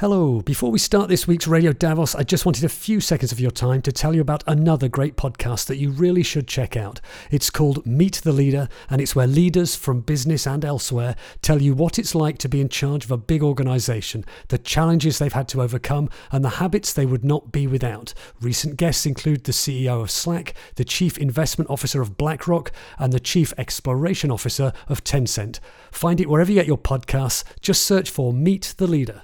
Hello. Before we start this week's Radio Davos, I just wanted a few seconds of your time to tell you about another great podcast that you really should check out. It's called Meet the Leader, and it's where leaders from business and elsewhere tell you what it's like to be in charge of a big organization, the challenges they've had to overcome, and the habits they would not be without. Recent guests include the CEO of Slack, the Chief Investment Officer of BlackRock, and the Chief Exploration Officer of Tencent. Find it wherever you get your podcasts. Just search for Meet the Leader.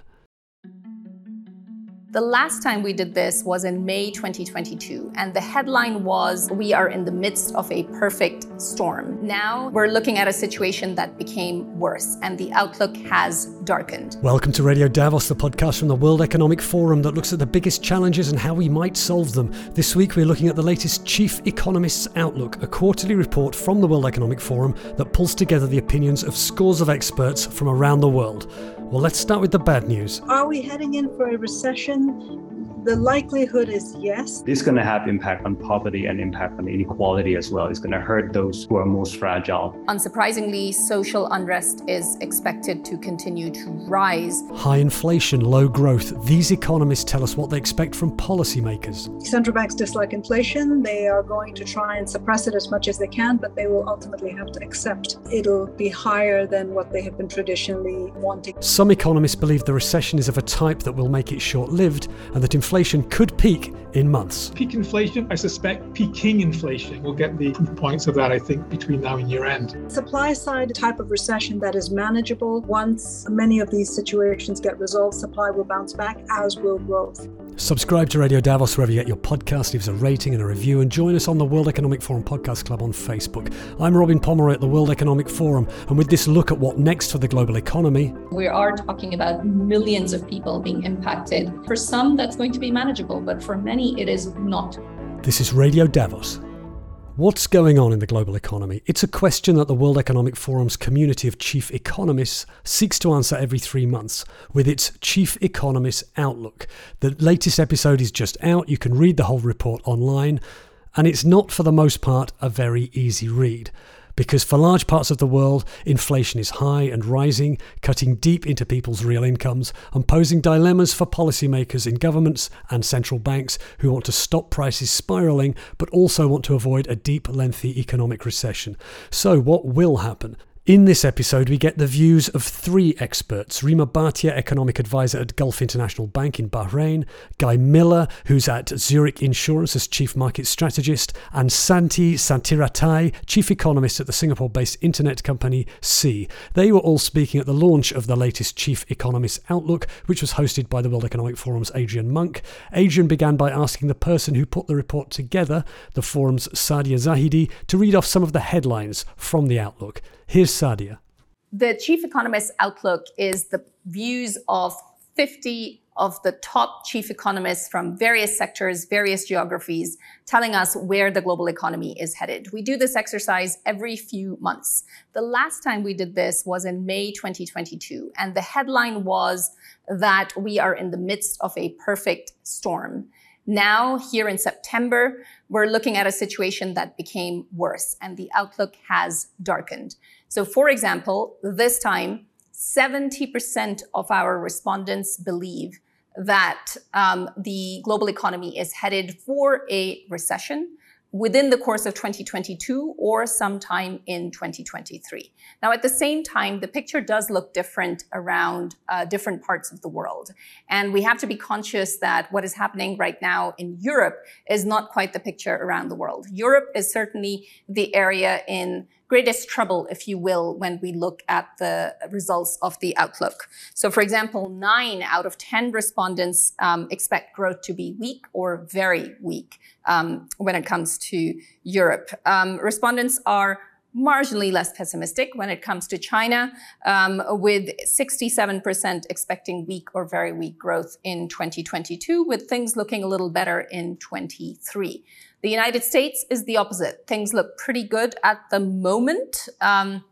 The last time we did this was in May 2022, and the headline was We are in the midst of a perfect storm. Now we're looking at a situation that became worse, and the outlook has darkened. Welcome to Radio Davos, the podcast from the World Economic Forum that looks at the biggest challenges and how we might solve them. This week we're looking at the latest Chief Economist's Outlook, a quarterly report from the World Economic Forum that pulls together the opinions of scores of experts from around the world. Well, let's start with the bad news. Are we heading in for a recession? The likelihood is yes. This is going to have impact on poverty and impact on inequality as well. It's going to hurt those who are most fragile. Unsurprisingly, social unrest is expected to continue to rise. High inflation, low growth. These economists tell us what they expect from policymakers. Central banks dislike inflation. They are going to try and suppress it as much as they can, but they will ultimately have to accept it'll be higher than what they have been traditionally wanting. Some economists believe the recession is of a type that will make it short lived and that inflation inflation could peak in months. Peak inflation, I suspect peaking inflation. We'll get the proof points of that, I think, between now and year end. Supply side type of recession that is manageable. Once many of these situations get resolved, supply will bounce back, as will growth. Subscribe to Radio Davos wherever you get your podcast, leave us a rating and a review, and join us on the World Economic Forum Podcast Club on Facebook. I'm Robin Pomeroy at the World Economic Forum, and with this look at what next for the global economy, we are talking about millions of people being impacted. For some, that's going to be manageable, but for many, it is not. This is Radio Davos. What's going on in the global economy? It's a question that the World Economic Forum's community of chief economists seeks to answer every three months with its Chief Economist Outlook. The latest episode is just out. You can read the whole report online, and it's not, for the most part, a very easy read because for large parts of the world, inflation is high and rising, cutting deep into people's real incomes and posing dilemmas for policymakers in governments and central banks who want to stop prices spiraling but also want to avoid a deep, lengthy economic recession. So, what will happen? In this episode, we get the views of three experts Rima Bhatia, economic advisor at Gulf International Bank in Bahrain, Guy Miller, who's at Zurich Insurance as chief market strategist, and Santitarn Sathirathai, chief economist at the Singapore based internet company Sea. They were all speaking at the launch of the latest Chief Economist Outlook, which was hosted by the World Economic Forum's Adrian Monck. Adrian began by asking the person who put the report together, the forum's Saadia Zahidi, to read off some of the headlines from the Outlook. Here's Saadia. The chief economist's outlook is the views of 50 of the top chief economists from various sectors, various geographies, telling us where the global economy is headed. We do this exercise every few months. The last time we did this was in May 2022, and the headline was that we are in the midst of a perfect storm. Now, here in September, we're looking at a situation that became worse and the outlook has darkened. So, for example, this time, 70% of our respondents believe that um, the global economy is headed for a recession within the course of 2022 or sometime in 2023. Now, at the same time, the picture does look different around uh, different parts of the world. And we have to be conscious that what is happening right now in Europe is not quite the picture around the world. Europe is certainly the area in greatest trouble, if you will, when we look at the results of the outlook. So, for example, nine out of 10 respondents um, expect growth to be weak or very weak um, when it comes to Europe. Um, respondents are marginally less pessimistic when it comes to China, um, with 67% expecting weak or very weak growth in 2022, with things looking a little better in 23. The United States is the opposite. Things look pretty good at the moment, um,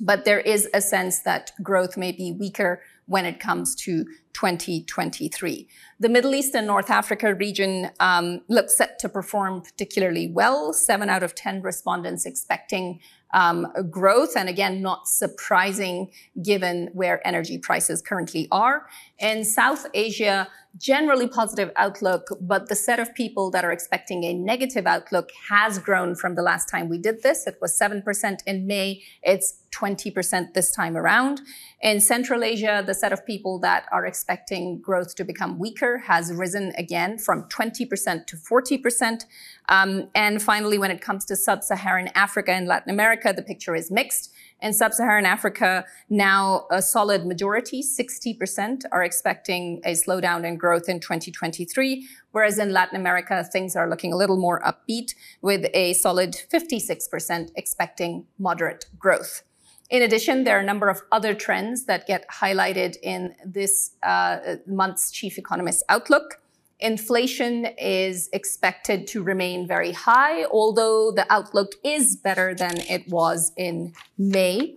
but there is a sense that growth may be weaker when it comes to 2023. The Middle East and North Africa region um, looks set to perform particularly well. Seven out of 10 respondents expecting um, growth, and again, not surprising given where energy prices currently are. In South Asia, generally positive outlook, but the set of people that are expecting a negative outlook has grown from the last time we did this. It was 7% in May. It's 20% this time around. In Central Asia, the set of people that are expecting growth to become weaker has risen again from 20% to 40%. Um, and finally, when it comes to sub-Saharan Africa and Latin America, the picture is mixed. In sub-Saharan Africa, now a solid majority, 60%, are expecting a slowdown in growth in 2023, whereas in Latin America, things are looking a little more upbeat, with a solid 56% expecting moderate growth. In addition, there are a number of other trends that get highlighted in this uh, month's chief economist outlook. Inflation is expected to remain very high, although the outlook is better than it was in May.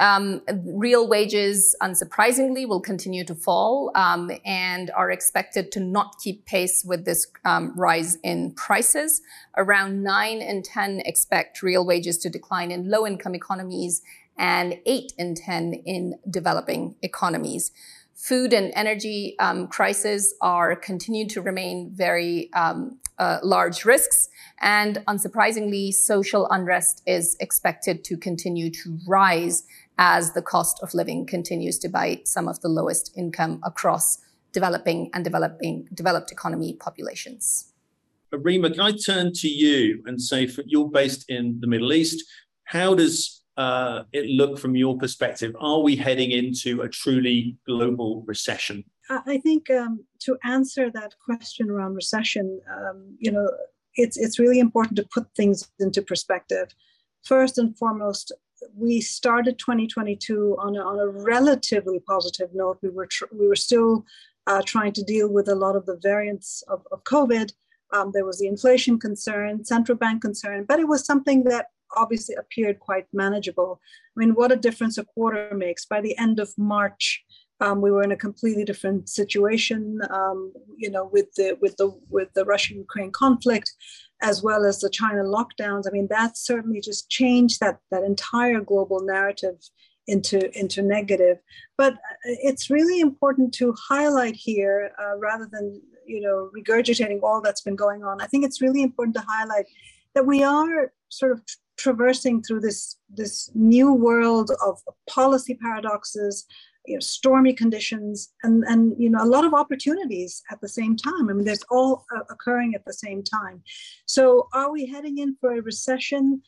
Um, real wages, unsurprisingly, will continue to fall um, and are expected to not keep pace with this um, rise in prices. Around 9 in 10 expect real wages to decline in low income economies and 8 in 10 in developing economies food and energy um, crises are continued to remain very um, uh, large risks. And unsurprisingly, social unrest is expected to continue to rise as the cost of living continues to bite some of the lowest income across developing and developing developed economy populations. Rima, can I turn to you and say, for, you're based in the Middle East. How does uh, it look from your perspective? Are we heading into a truly global recession? I think um, to answer that question around recession, um, you know, it's it's really important to put things into perspective. First and foremost, we started 2022 on a, on a relatively positive note. We were tr- we were still uh, trying to deal with a lot of the variants of, of COVID. Um, there was the inflation concern, central bank concern, but it was something that obviously appeared quite manageable. I mean, what a difference a quarter makes. By the end of March, um, we were in a completely different situation, um, you know, with the with the with the Russia-Ukraine conflict, as well as the China lockdowns. I mean, that certainly just changed that that entire global narrative into into negative. But uh, it's really important to highlight here, uh, rather than you know regurgitating all that's been going on. I think it's really important to highlight that we are sort of traversing through this this new world of policy paradoxes you know, stormy conditions and and you know a lot of opportunities at the same time. I mean there's all uh, occurring at the same time. So are we heading in for a recession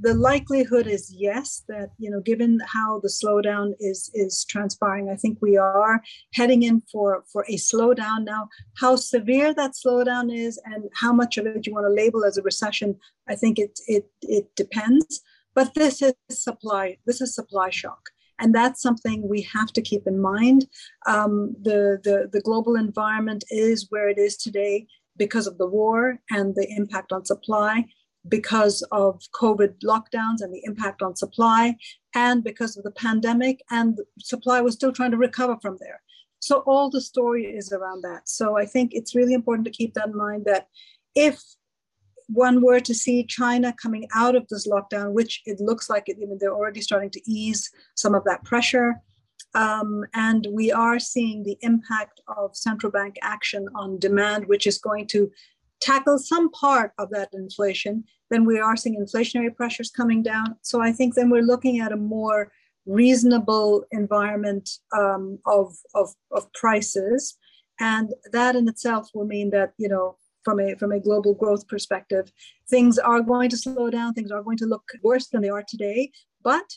the likelihood is yes that you know given how the slowdown is is transpiring i think we are heading in for for a slowdown. Now how severe that slowdown is and how much of it you want to label as a recession i think it it it depends. But this is supply this is supply shock. And that's something we have to keep in mind. Um, the, the the global environment is where it is today because of the war and the impact on supply because of COVID lockdowns and the impact on supply, and because of the pandemic, and supply was still trying to recover from there. So all the story is around that. So I think it's really important to keep that in mind that if one were to see China coming out of this lockdown, which it looks like it, even they're already starting to ease some of that pressure. Um, and we are seeing the impact of central bank action on demand, which is going to tackle some part of that inflation, then we are seeing inflationary pressures coming down. So I think then we're looking at a more reasonable environment um, of, of, of prices. And that in itself will mean that, you know, from a from a global growth perspective, things are going to slow down. Things are going to look worse than they are today. But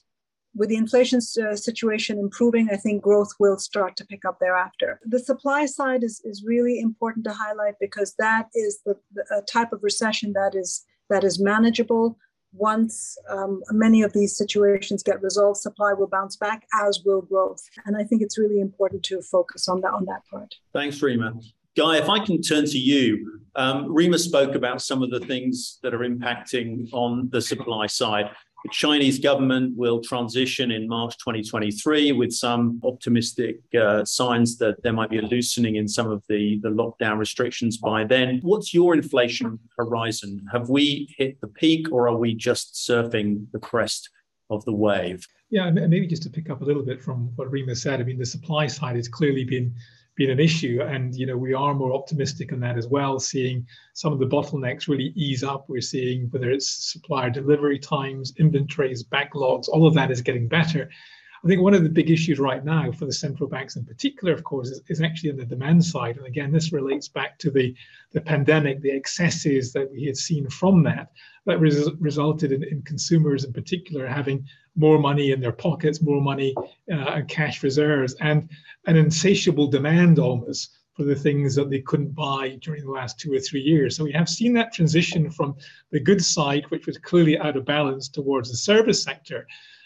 with the inflation uh, situation improving, I think growth will start to pick up thereafter. The supply side is, is really important to highlight because that is the, the type of recession that is that is manageable. Once um, many of these situations get resolved, supply will bounce back, as will growth. And I think it's really important to focus on that on that part. Thanks, Rima. Guy, if I can turn to you, um, Rima spoke about some of the things that are impacting on the supply side. The Chinese government will transition in March 2023 with some optimistic uh, signs that there might be a loosening in some of the, the lockdown restrictions by then. What's your inflation horizon? Have we hit the peak or are we just surfing the crest of the wave? Yeah, and maybe just to pick up a little bit from what Rima said, I mean, the supply side has clearly been been an issue. And you know, we are more optimistic on that as well, seeing some of the bottlenecks really ease up. We're seeing whether it's supplier delivery times, inventories, backlogs, all of that is getting better. I think one of the big issues right now for the central banks in particular, of course, is, is actually on the demand side. And again, this relates back to the, the pandemic, the excesses that we had seen from that, that res- resulted in, in consumers in particular having more money in their pockets, more money uh, and cash reserves, and an insatiable demand almost for the things that they couldn't buy during the last two or three years. So we have seen that transition from the goods side, which was clearly out of balance, towards the service sector.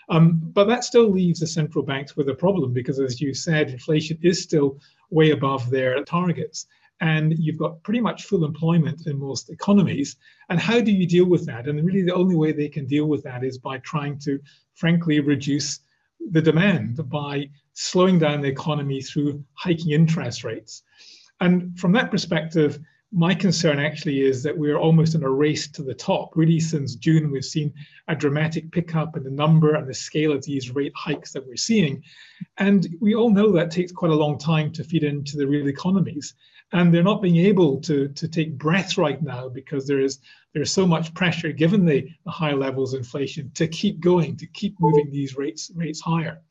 Um, but that still leaves the central banks with a problem because, as you said, inflation is still way above their targets. And you've got pretty much full employment in most economies. And how do you deal with that? And really, the only way they can deal with that is by trying to, frankly, reduce the demand by slowing down the economy through hiking interest rates. And from that perspective, my concern actually is that we're almost in a race to the top. Really, since June, we've seen a dramatic pickup in the number and the scale of these rate hikes that we're seeing. And we all know that takes quite a long time to feed into the real economies. And they're not being able to, to take breath right now because there is there's so much pressure, given the, the high levels of inflation, to keep going, to keep moving these rates rates higher.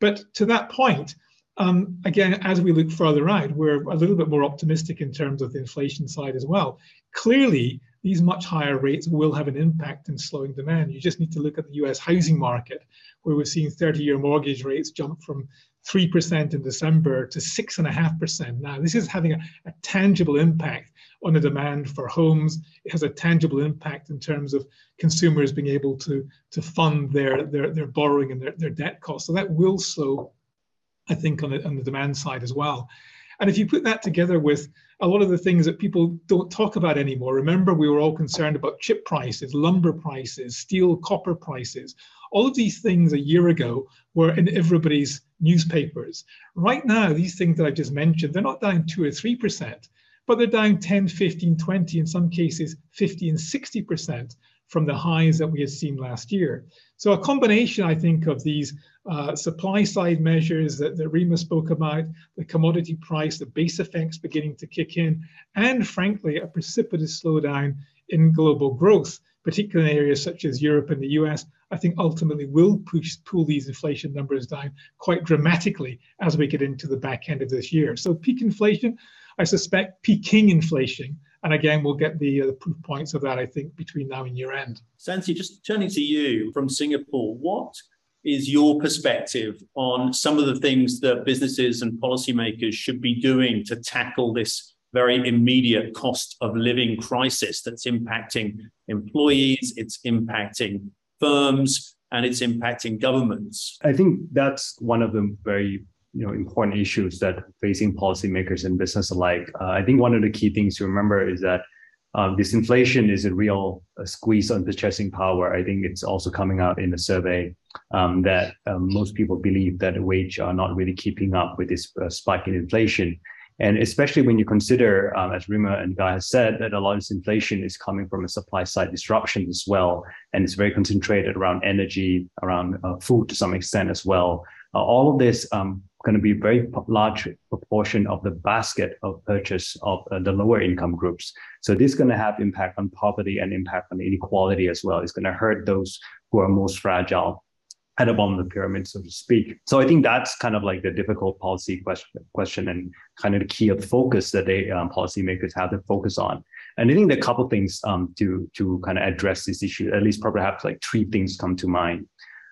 But to that point, um, again, as we look further out, we're a little bit more optimistic in terms of the inflation side as well. Clearly, these much higher rates will have an impact in slowing demand. You just need to look at the US housing market, where we're seeing 30 year mortgage rates jump from 3% in December to 6.5% now. This is having a, a, tangible impact on the demand for homes. It has a tangible impact in terms of consumers being able to, to fund their, their, their borrowing and their, their debt costs. So that will slow I think, on the, on the demand side as well. And if you put that together with a lot of the things that people don't talk about anymore, remember we were all concerned about chip prices, lumber prices, steel, copper prices. All of these things a year ago were in everybody's newspapers. Right now, these things that I just mentioned, they're not down two or 3%, but they're down 10, 15, 20, in some cases 50 and 60% from the highs that we had seen last year. So a combination, I think, of these uh, supply side measures that, that Rima spoke about, the commodity price, the base effects beginning to kick in, and frankly, a precipitous slowdown in global growth, particularly in areas such as Europe and the US, I think ultimately will push pull these inflation numbers down quite dramatically as we get into the back end of this year. So peak inflation, I suspect peaking inflation and again, we'll get the, uh, the proof points of that, I think, between now and year end. Santi, just turning to you from Singapore, what is your perspective on some of the things that businesses and policymakers should be doing to tackle this very immediate cost of living crisis that's impacting employees, it's impacting firms, and it's impacting governments? I think that's one of the very you know important issues that facing policymakers and business alike. Uh, I think one of the key things to remember is that um, this inflation is a real uh, squeeze on purchasing power. I think it's also coming out in the survey um, that um, most people believe that wage are not really keeping up with this uh, spike in inflation. And especially when you consider, um, as Rima and Guy has said, that a lot of this inflation is coming from a supply side disruption as well. And it's very concentrated around energy, around uh, food to some extent as well. Uh, all of this um, going to be a very large proportion of the basket of purchase of uh, the lower income groups. So this is going to have impact on poverty and impact on inequality as well. It's going to hurt those who are most fragile at the bottom of the pyramid, so to speak. So I think that's kind of like the difficult policy question, question and kind of the key of focus that they um, policymakers have to focus on. And I think there a couple things um, to to kind of address this issue. At least perhaps like three things come to mind.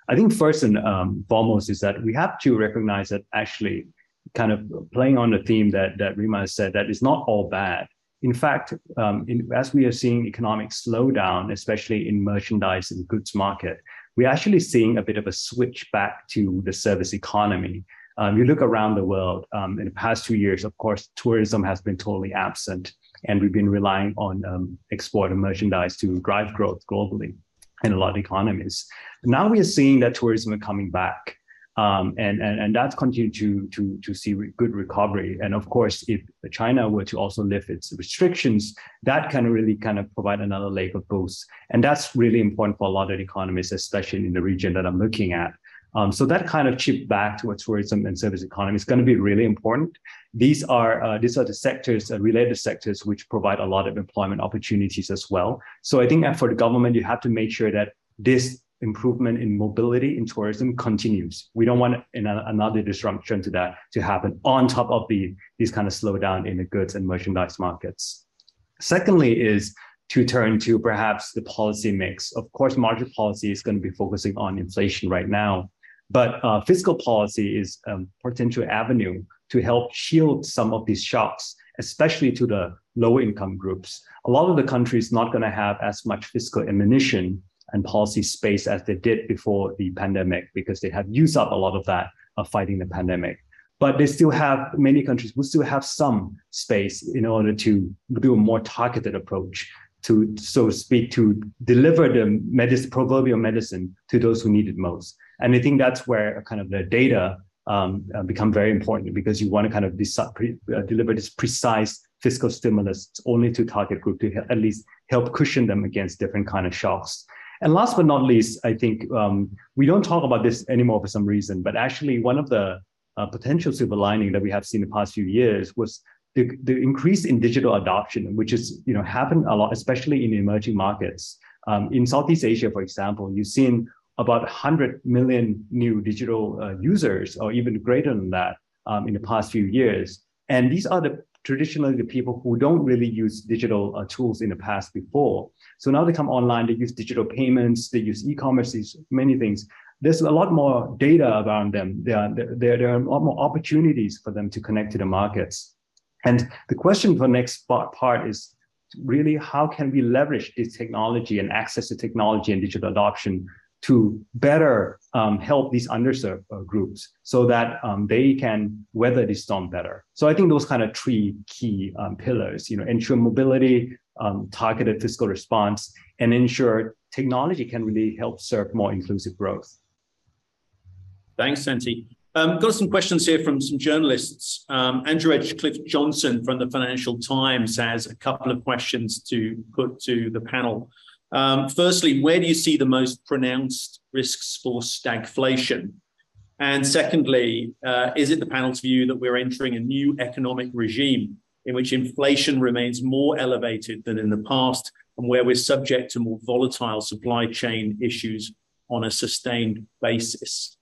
I think first and um, foremost is that we have to recognize that actually, kind of playing on the theme that that Rima said, that it's not all bad. In fact, um, in, as we are seeing economic slowdown, especially in merchandise and goods market, we're actually seeing a bit of a switch back to the service economy. Um, you look around the world um, in the past two years, of course, tourism has been totally absent, and we've been relying on um, export of merchandise to drive growth globally in a lot of economies. Now we are seeing that tourism coming back. Um, and, and, and that's continued to, to, to see re- good recovery. And of course, if China were to also lift its restrictions, that can really kind of provide another leg of boost. And that's really important for a lot of economies, especially in the region that I'm looking at. Um, so that kind of chip back to towards tourism and service economy is going to be really important. These are uh, these are the sectors, uh, related sectors, which provide a lot of employment opportunities as well. So I think for the government, you have to make sure that this improvement in mobility in tourism continues. We don't want another disruption to that to happen on top of the these kind of slowdown in the goods and merchandise markets. Secondly, is to turn to perhaps the policy mix. Of course, monetary policy is going to be focusing on inflation right now, but uh, fiscal policy is a potential avenue to help shield some of these shocks, especially to the low income groups. A lot of the countries not going to have as much fiscal ammunition and policy space as they did before the pandemic because they have used up a lot of that of fighting the pandemic. But they still have many countries will still have some space in order to do a more targeted approach to, so to speak, to deliver the medicine, proverbial medicine to those who need it most. And I think that's where kind of the data um, uh, become very important because you want to kind of pre, uh, deliver this precise fiscal stimulus only to target group to at least help cushion them against different kind of shocks. And last but not least, I think um, we don't talk about this anymore for some reason, but actually one of the uh, potential silver lining that we have seen the past few years was the, the increase in digital adoption, which is you know happened a lot, especially in emerging markets. Um, in Southeast Asia, for example, you've seen about 100 million new digital uh, users, or even greater than that, um, in the past few years. And these are the traditionally the people who don't really use digital uh, tools in the past before. So now they come online, they use digital payments, they use e-commerce, these many things. There's a lot more data around them. There are, there, there are a lot more opportunities for them to connect to the markets. And the question for the next part is really how can we leverage this technology and access to technology and digital adoption to better um, help these underserved uh, groups so that um, they can weather the storm better. So I think those kind of three key um, pillars, you know, ensure mobility, um, targeted fiscal response, and ensure technology can really help serve more inclusive growth. Thanks, Santi. Um, got some questions here from some journalists. Um, Andrew Edgecliffe Johnson from the Financial Times has a couple of questions to put to the panel. Um, firstly, where do you see the most pronounced risks for stagflation? And secondly, uh, is it the panel's view that we're entering a new economic regime in which inflation remains more elevated than in the past and where we're subject to more volatile supply chain issues on a sustained basis?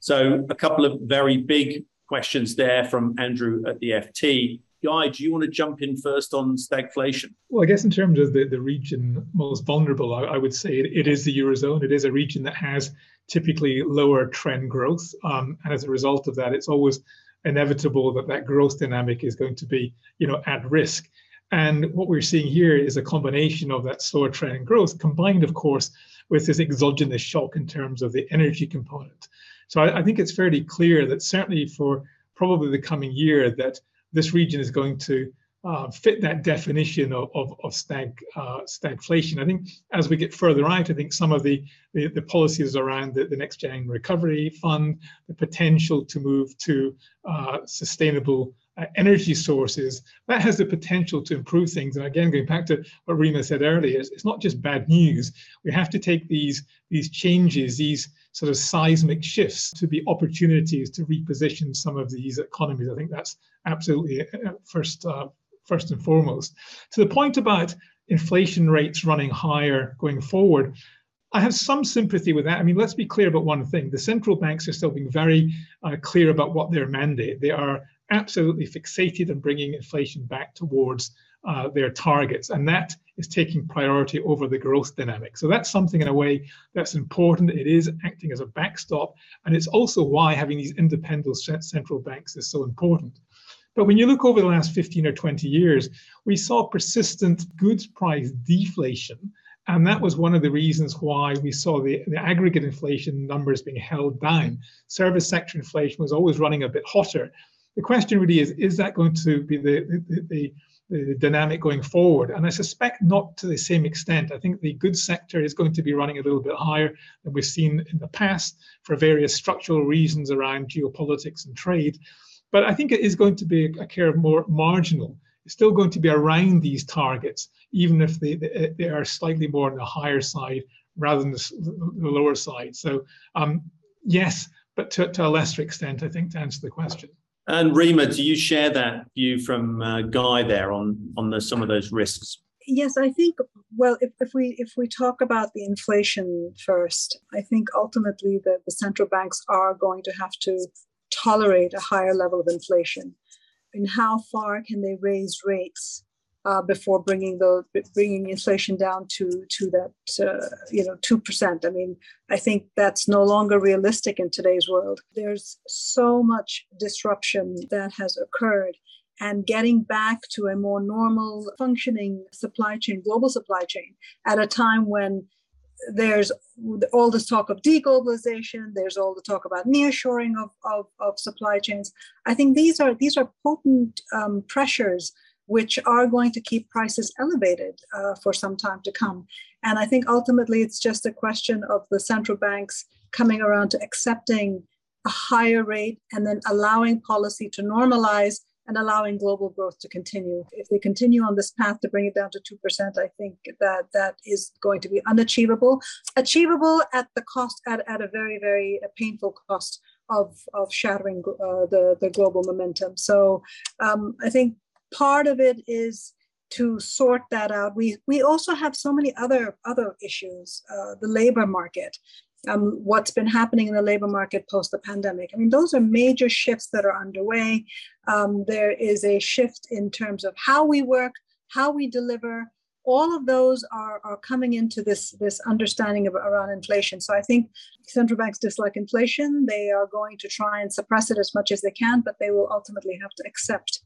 So, a couple of very big questions there from Andrew at the FT. Guy, do you want to jump in first on stagflation? Well, I guess in terms of the, the region most vulnerable, I, I would say it, it is the Eurozone. It is a region that has typically lower trend growth. Um, and as a result of that, it's always inevitable that that growth dynamic is going to be, you know, at risk. And what we're seeing here is a combination of that slower trend growth combined, of course, with this exogenous shock in terms of the energy component. So I, I think it's fairly clear that certainly for probably the coming year that this region is going to uh, fit that definition of, of, of stag, uh, stagflation. I think as we get further out, I think some of the, the, the policies around the, the, Next Gen Recovery Fund, the potential to move to uh, sustainable uh, energy sources, that has the potential to improve things. And again, going back to what Rima said earlier, it's, it's not just bad news. We have to take these, these changes, these sort of seismic shifts to be opportunities to reposition some of these economies. I think that's absolutely uh, first uh, first and foremost. To the point about inflation rates running higher going forward, I have some sympathy with that. I mean, let's be clear about one thing: the central banks are still being very uh, clear about what their mandate. They are absolutely fixated on bringing inflation back towards uh, their targets, and that is taking priority over the growth dynamic. So that's something in a way that's important. It is acting as a backstop, and it's also why having these independent central banks is so important. But when you look over the last 15 or 20 years, we saw persistent goods price deflation. And that was one of the reasons why we saw the, the aggregate inflation numbers being held down. Service sector inflation was always running a bit hotter. The question really is is that going to be the, the, the the dynamic going forward. And I suspect not to the same extent. I think the goods sector is going to be running a little bit higher than we've seen in the past for various structural reasons around geopolitics and trade. But I think it is going to be a care of more marginal. It's still going to be around these targets, even if they, they are slightly more on the higher side rather than the, the lower side. So um, Yes, but to, to a lesser extent, I think, to answer the question. And Rima, do you share that view from uh, Guy there on on the, some of those risks? Yes, I think. Well, if, if we if we talk about the inflation first, I think ultimately the, the central banks are going to have to tolerate a higher level of inflation. And how far can they raise rates uh, before bringing the bringing inflation down to to that uh, you know two percent. I mean, I think that's no longer realistic in today's world. There's so much disruption that has occurred, and getting back to a more normal functioning supply chain, global supply chain, at a time when there's all this talk of deglobalization there's all the talk about nearshoring of, of, of supply chains i think these are these are potent um, pressures which are going to keep prices elevated uh, for some time to come. And I think ultimately it's just a question of the central banks coming around to accepting a higher rate and then allowing policy to normalize and allowing global growth to continue. If they continue on this path to bring it down to 2%, I think that that is going to be unachievable. Achievable at the cost, at, at a very, very painful cost of, of shattering uh, the, the global momentum. So um, I think part of it is to sort that out. We we also have so many other other issues. Uh, the labor market, um, what's been happening in the labor market post the pandemic. I mean, those are major shifts that are underway. Um, there is a shift in terms of how we work, how we deliver. All of those are, are coming into this, this understanding of around inflation. So I think central banks dislike inflation. They are going to try and suppress it as much as they can, but they will ultimately have to accept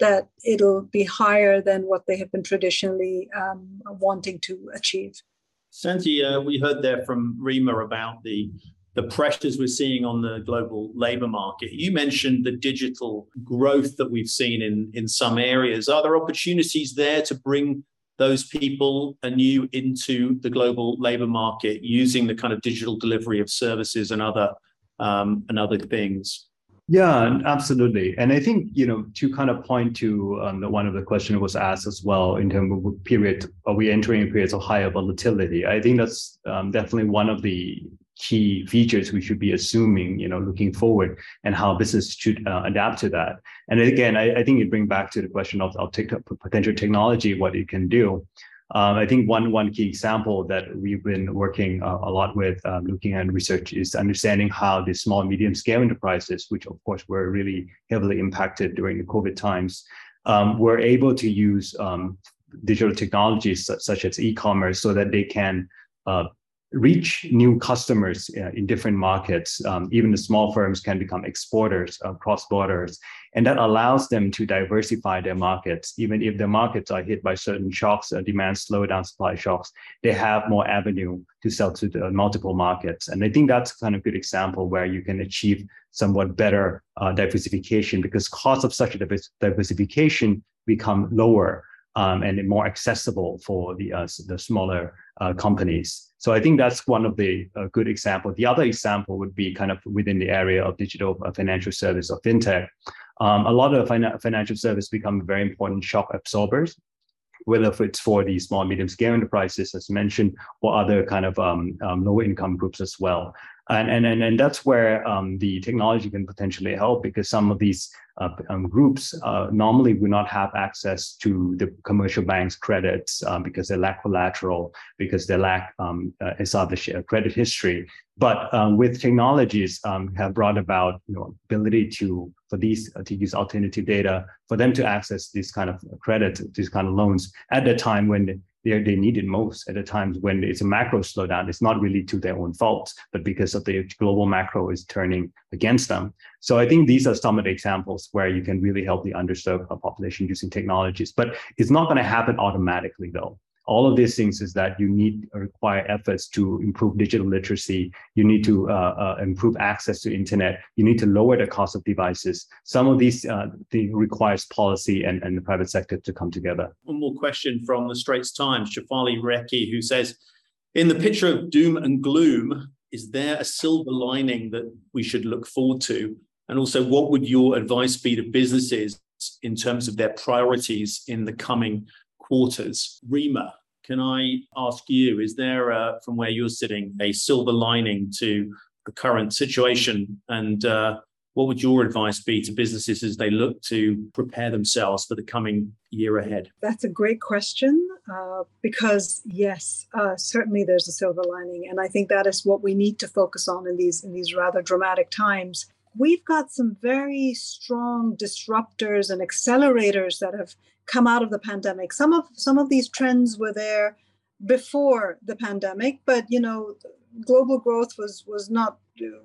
that it'll be higher than what they have been traditionally um, wanting to achieve. Santi, uh, we heard there from Rima about the the pressures we're seeing on the global labor market. You mentioned the digital growth that we've seen in, in some areas. Are there opportunities there to bring those people anew into the global labor market using the kind of digital delivery of services and other um, and other things? Yeah, absolutely. And I think, you know, to kind of point to um, one of the questions was asked as well in terms of period, are we entering periods of higher volatility? I think that's um, definitely one of the key features we should be assuming, you know, looking forward and how business should uh, adapt to that. And again, I, I think you bring back to the question of, of potential technology, what it can do. Um, I think one one key example that we've been working uh, a lot with, um, looking at research, is understanding how the small medium scale enterprises, which of course were really heavily impacted during the COVID times, um, were able to use um, digital technologies such, such as e-commerce so that they can uh, reach new customers uh, in different markets. Um, even the small firms can become exporters across borders. And that allows them to diversify their markets. Even if their markets are hit by certain shocks, demand slowdown, supply shocks, they have more avenue to sell to the multiple markets. And I think that's kind of a good example where you can achieve somewhat better uh, diversification because cost of such a diversification become lower um, and more accessible for the, uh, the smaller uh, companies. So I think that's one of the uh, good example. The other example would be kind of within the area of digital uh, financial service or fintech. Um, a lot of fin- financial service become very important shock absorbers, whether it's for the small, medium scale enterprises, as mentioned, or other kind of um, um, lower income groups as well. And, and, and, and that's where um, the technology can potentially help because some of these uh, um, groups uh, normally would not have access to the commercial bank's credits um, because they lack collateral, because they lack uh, established credit history. But um, with technologies um, have brought about you know, ability to for these uh, to use alternative data for them to access these kind of credit, these kind of loans at the time when they, they need it most at the times when it's a macro slowdown. It's not really to their own fault, but because of the global macro is turning against them. So I think these are some of the examples where you can really help the underserved population using technologies. But it's not going to happen automatically, though all of these things is that you need require efforts to improve digital literacy. You need to uh, uh, improve access to internet. You need to lower the cost of devices. Some of these uh, things requires policy and, and the private sector to come together. One more question from the Straits Times, Shefali Rekhi, who says, in the picture of doom and gloom, is there a silver lining that we should look forward to? And also, what would your advice be to businesses in terms of their priorities in the coming quarters. Rima, can I ask you, is there, a, from where you're sitting, a silver lining to the current situation and uh, what would your advice be to businesses as they look to prepare themselves for the coming year ahead? That's a great question uh, because yes, uh, certainly there's a silver lining, and I think that is what we need to focus on in these in these rather dramatic times. We've got some very strong disruptors and accelerators that have come out of the pandemic. Some of some of these trends were there before the pandemic, but you know, global growth was was not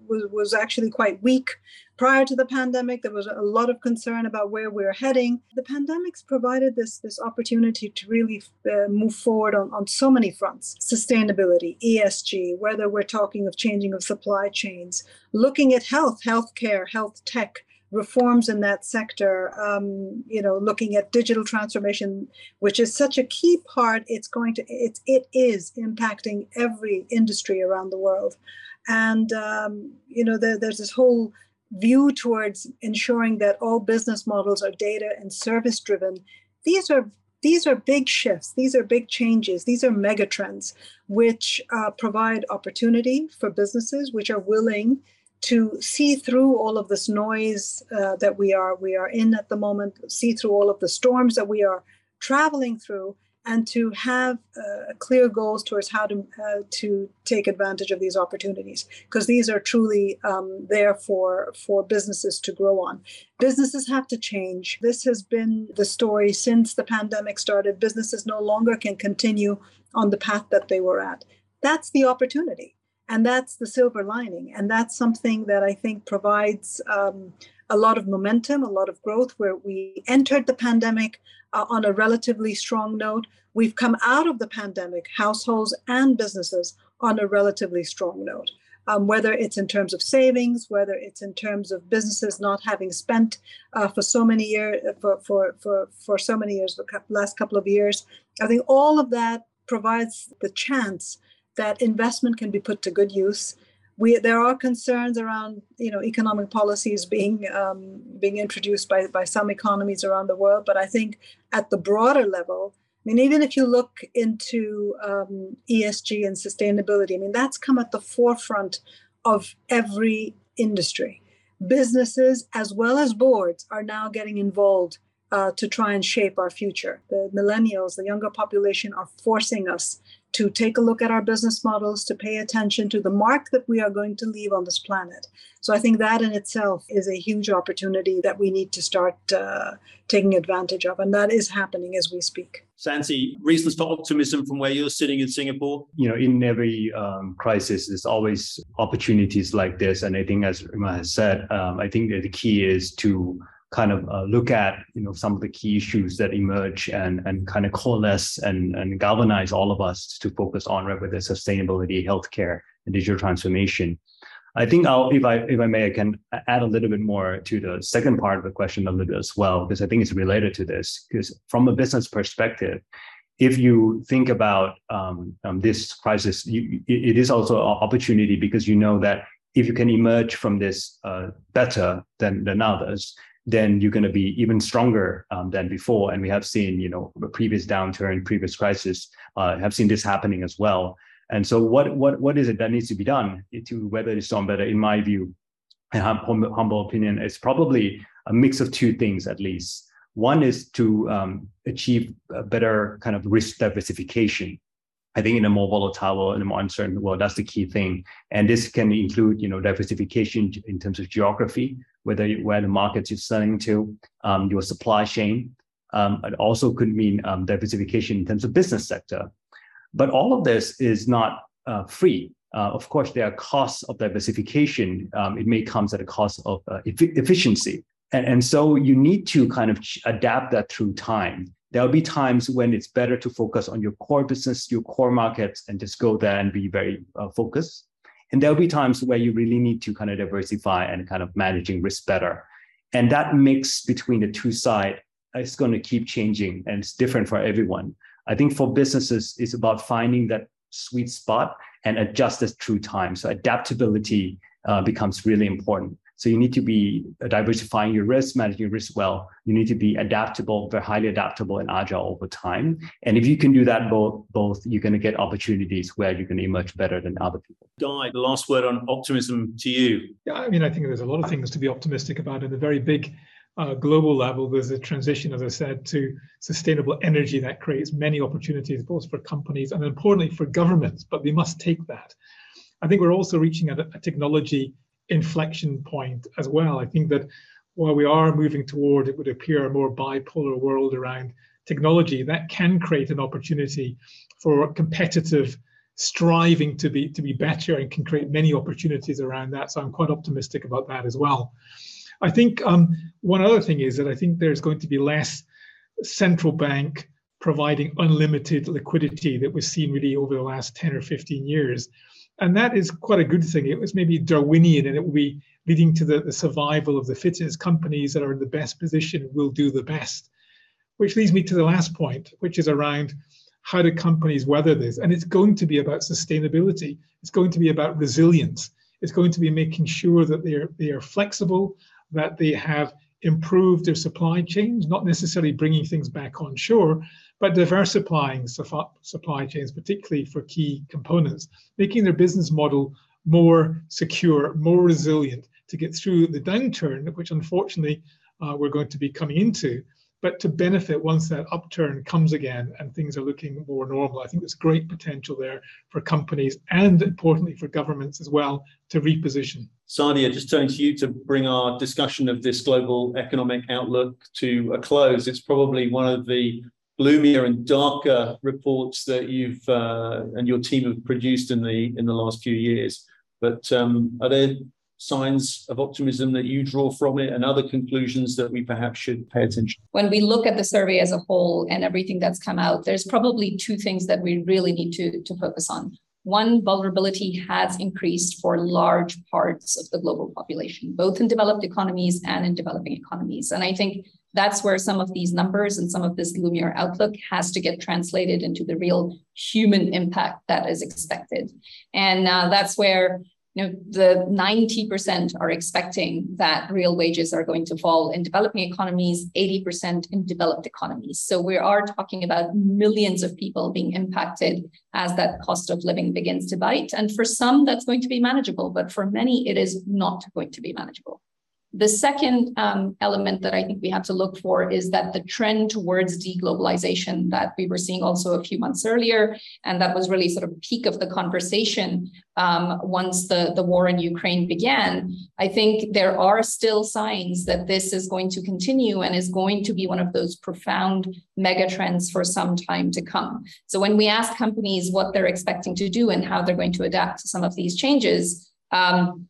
was, was actually quite weak prior to the pandemic. There was a lot of concern about where we are heading. The pandemics provided this, this opportunity to really uh, move forward on, on so many fronts sustainability, ESG, whether we're talking of changing of supply chains, looking at health, healthcare, health tech reforms in that sector, um, you know, looking at digital transformation, which is such a key part. It's going to, it's, it is impacting every industry around the world. And, um, you know, there, there's this whole view towards ensuring that all business models are data and service driven. These are these are big shifts. These are big changes. These are megatrends, which uh, provide opportunity for businesses which are willing to see through all of this noise uh, that we are we are in at the moment, see through all of the storms that we are traveling through, and to have uh, clear goals towards how to uh, to take advantage of these opportunities. Because these are truly um, there for for businesses to grow on. Businesses have to change. This has been the story since the pandemic started. Businesses no longer can continue on the path that they were at. That's the opportunity and that's the silver lining and that's something that i think provides um, a lot of momentum a lot of growth where we entered the pandemic uh, on a relatively strong note. We've come out of the pandemic, households and businesses, on a relatively strong note. Um, whether it's in terms of savings, whether it's in terms of businesses not having spent uh, for so many years, for, for, for, for so many years, the last couple of years. I think all of that provides the chance that investment can be put to good use we there are concerns around you know economic policies being um, being introduced by by some economies around the world, but I think at the broader level, I mean, even if you look into um, ESG and sustainability, I mean that's come at the forefront of every industry. Businesses as well as boards are now getting involved uh, to try and shape our future. The millennials, the younger population, are forcing us to take a look at our business models, to pay attention to the mark that we are going to leave on this planet. So I think that in itself is a huge opportunity that we need to start uh, taking advantage of. And that is happening as we speak. Santi, reasons for optimism from where you're sitting in Singapore? You know, in every um, crisis, there's always opportunities like this. And I think, as Rima has said, um, I think that the key is to kind of uh, look at you know some of the key issues that emerge and and kind of coalesce and and galvanize all of us to focus on right whether sustainability, healthcare, and digital transformation. I think I'll, if I if I may, I can add a little bit more to the second part of the question a little bit as well, because I think it's related to this. Because from a business perspective, if you think about um, um, this crisis, you, it is also an opportunity because you know that if you can emerge from this uh, better than than others, then you're going to be even stronger um, than before. And we have seen, you know, previous downturn, previous crisis, uh, have seen this happening as well. And so, what what what is it that needs to be done to weather this storm better? In my view, and humble, humble opinion, it's probably a mix of two things at least. One is to um, achieve a better kind of risk diversification. I think in a more volatile in a more uncertain world, that's the key thing. And this can include, you know, diversification in terms of geography, whether you, where the markets you're selling to, um, your supply chain. Um, it also could mean um, diversification in terms of business sector. But all of this is not uh, free. Uh, of course, there are costs of diversification. Um, it may come at a cost of uh, efficiency. And, and so you need to kind of adapt that through time. There'll be times when it's better to focus on your core business, your core markets, and just go there and be very uh, focused. And there'll be times where you really need to kind of diversify and kind of managing risk better. And that mix between the two side is going to keep changing and it's different for everyone. I think for businesses, it's about finding that sweet spot and adjust it through time. So adaptability uh, becomes really important. So you need to be diversifying your risk, managing your risk well. You need to be adaptable, very highly adaptable and agile over time. And if you can do that both, both you're going to get opportunities where you're going to emerge better than other people. Guy, the last word on optimism to you. Yeah, I mean, I think there's a lot of things to be optimistic about at the very big uh, global level. There's a transition, as I said, to sustainable energy that creates many opportunities, both for companies and importantly for governments, but we must take that. I think we're also reaching a, a technology inflection point as well. I think that while we are moving toward, it would appear, a more bipolar world around technology, that can create an opportunity for competitive striving to be to be better and can create many opportunities around that. So I'm quite optimistic about that as well. I think um, one other thing is that I think there's going to be less central bank providing unlimited liquidity that we've seen really over the last 10 or 15 years and that is quite a good thing. It was maybe Darwinian, and it will be leading to the, the survival of the fittest. Companies that are in the best position will do the best. Which leads me to the last point, which is around how do companies weather this? And it's going to be about sustainability. It's going to be about resilience. It's going to be making sure that they are they are flexible, that they have improved their supply chains, not necessarily bringing things back on shore, but diversifying supply chains, particularly for key components, making their business model more secure, more resilient to get through the downturn, which unfortunately uh, we're going to be coming into, but to benefit once that upturn comes again and things are looking more normal. I think there's great potential there for companies and importantly for governments as well to reposition. Saadia, just turning to you to bring our discussion of this global economic outlook to a close. It's probably one of the gloomier and darker reports that you've uh, and your team have produced in the in the last few years. But um, are there signs of optimism that you draw from it and other conclusions that we perhaps should pay attention when we look at the survey as a whole and everything that's come out there's probably two things that we really need to, to focus on. One vulnerability has increased for large parts of the global population both in developed economies and in developing economies. And i think that's where some of these numbers and some of this gloomier outlook has to get translated into the real human impact that is expected. And uh, that's where you know the 90% are expecting that real wages are going to fall in developing economies 80% in developed economies. So we are talking about millions of people being impacted as that cost of living begins to bite. And for some that's going to be manageable but for many it is not going to be manageable the second um, element that I think we have to look for is that the trend towards deglobalization that we were seeing also a few months earlier, and that was really sort of peak of the conversation um, once the, the war in Ukraine began. I think there are still signs that this is going to continue and is going to be one of those profound mega trends for some time to come. So when we ask companies what they're expecting to do and how they're going to adapt to some of these changes, um,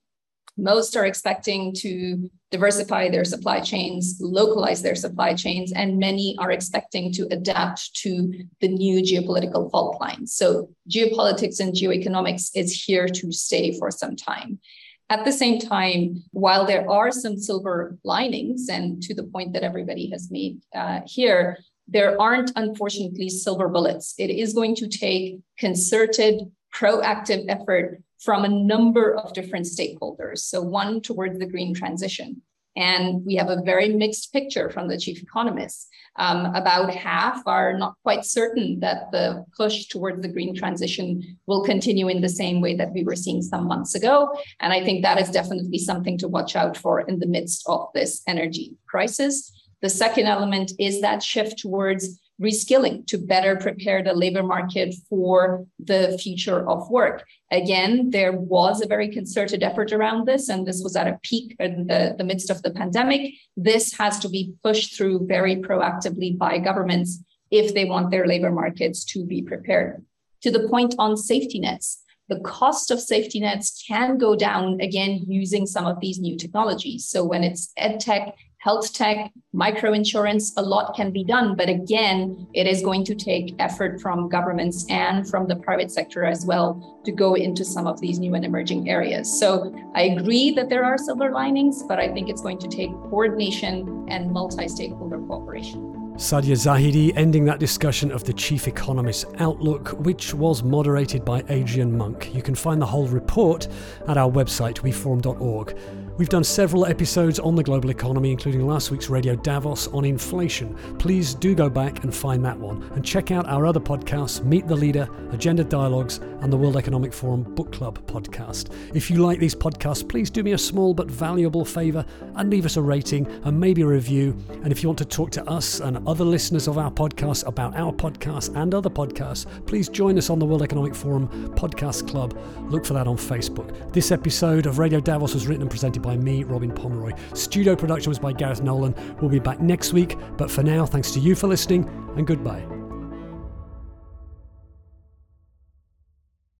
most are expecting to diversify their supply chains, localize their supply chains, and many are expecting to adapt to the new geopolitical fault lines. So, geopolitics and geoeconomics is here to stay for some time. At the same time, while there are some silver linings, and to the point that everybody has made uh, here, there aren't unfortunately silver bullets. It is going to take concerted, proactive effort from a number of different stakeholders. So, one towards the green transition. And we have a very mixed picture from the chief economists. Um, about half are not quite certain that the push towards the green transition will continue in the same way that we were seeing some months ago. And I think that is definitely something to watch out for in the midst of this energy crisis. The second element is that shift towards reskilling to better prepare the labor market for the future of work. Again, there was a very concerted effort around this, and this was at a peak in the, the midst of the pandemic. This has to be pushed through very proactively by governments if they want their labor markets to be prepared. To the point on safety nets, the cost of safety nets can go down again using some of these new technologies. So when it's ed tech health tech, micro insurance, a lot can be done. But again, it is going to take effort from governments and from the private sector as well to go into some of these new and emerging areas. So I agree that there are silver linings, but I think it's going to take coordination and multi stakeholder cooperation. Saadia Zahidi ending that discussion of the Chief Economist's Outlook, which was moderated by Adrian Monck. You can find the whole report at our website, weforum.org. We've done several episodes on the global economy, including last week's Radio Davos on inflation. Please do go back and find that one. And check out our other podcasts Meet the Leader, Agenda Dialogues, and the World Economic Forum Book Club podcast. If you like these podcasts, please do me a small but valuable favour and leave us a rating and maybe a review. And if you want to talk to us and other listeners of our podcast about our podcast and other podcasts, please join us on the World Economic Forum Podcast Club. Look for that on Facebook. This episode of Radio Davos was written and presented by me, Robin Pomeroy. Studio production was by Gareth Nolan. We'll be back next week, but for now, thanks to you for listening and goodbye.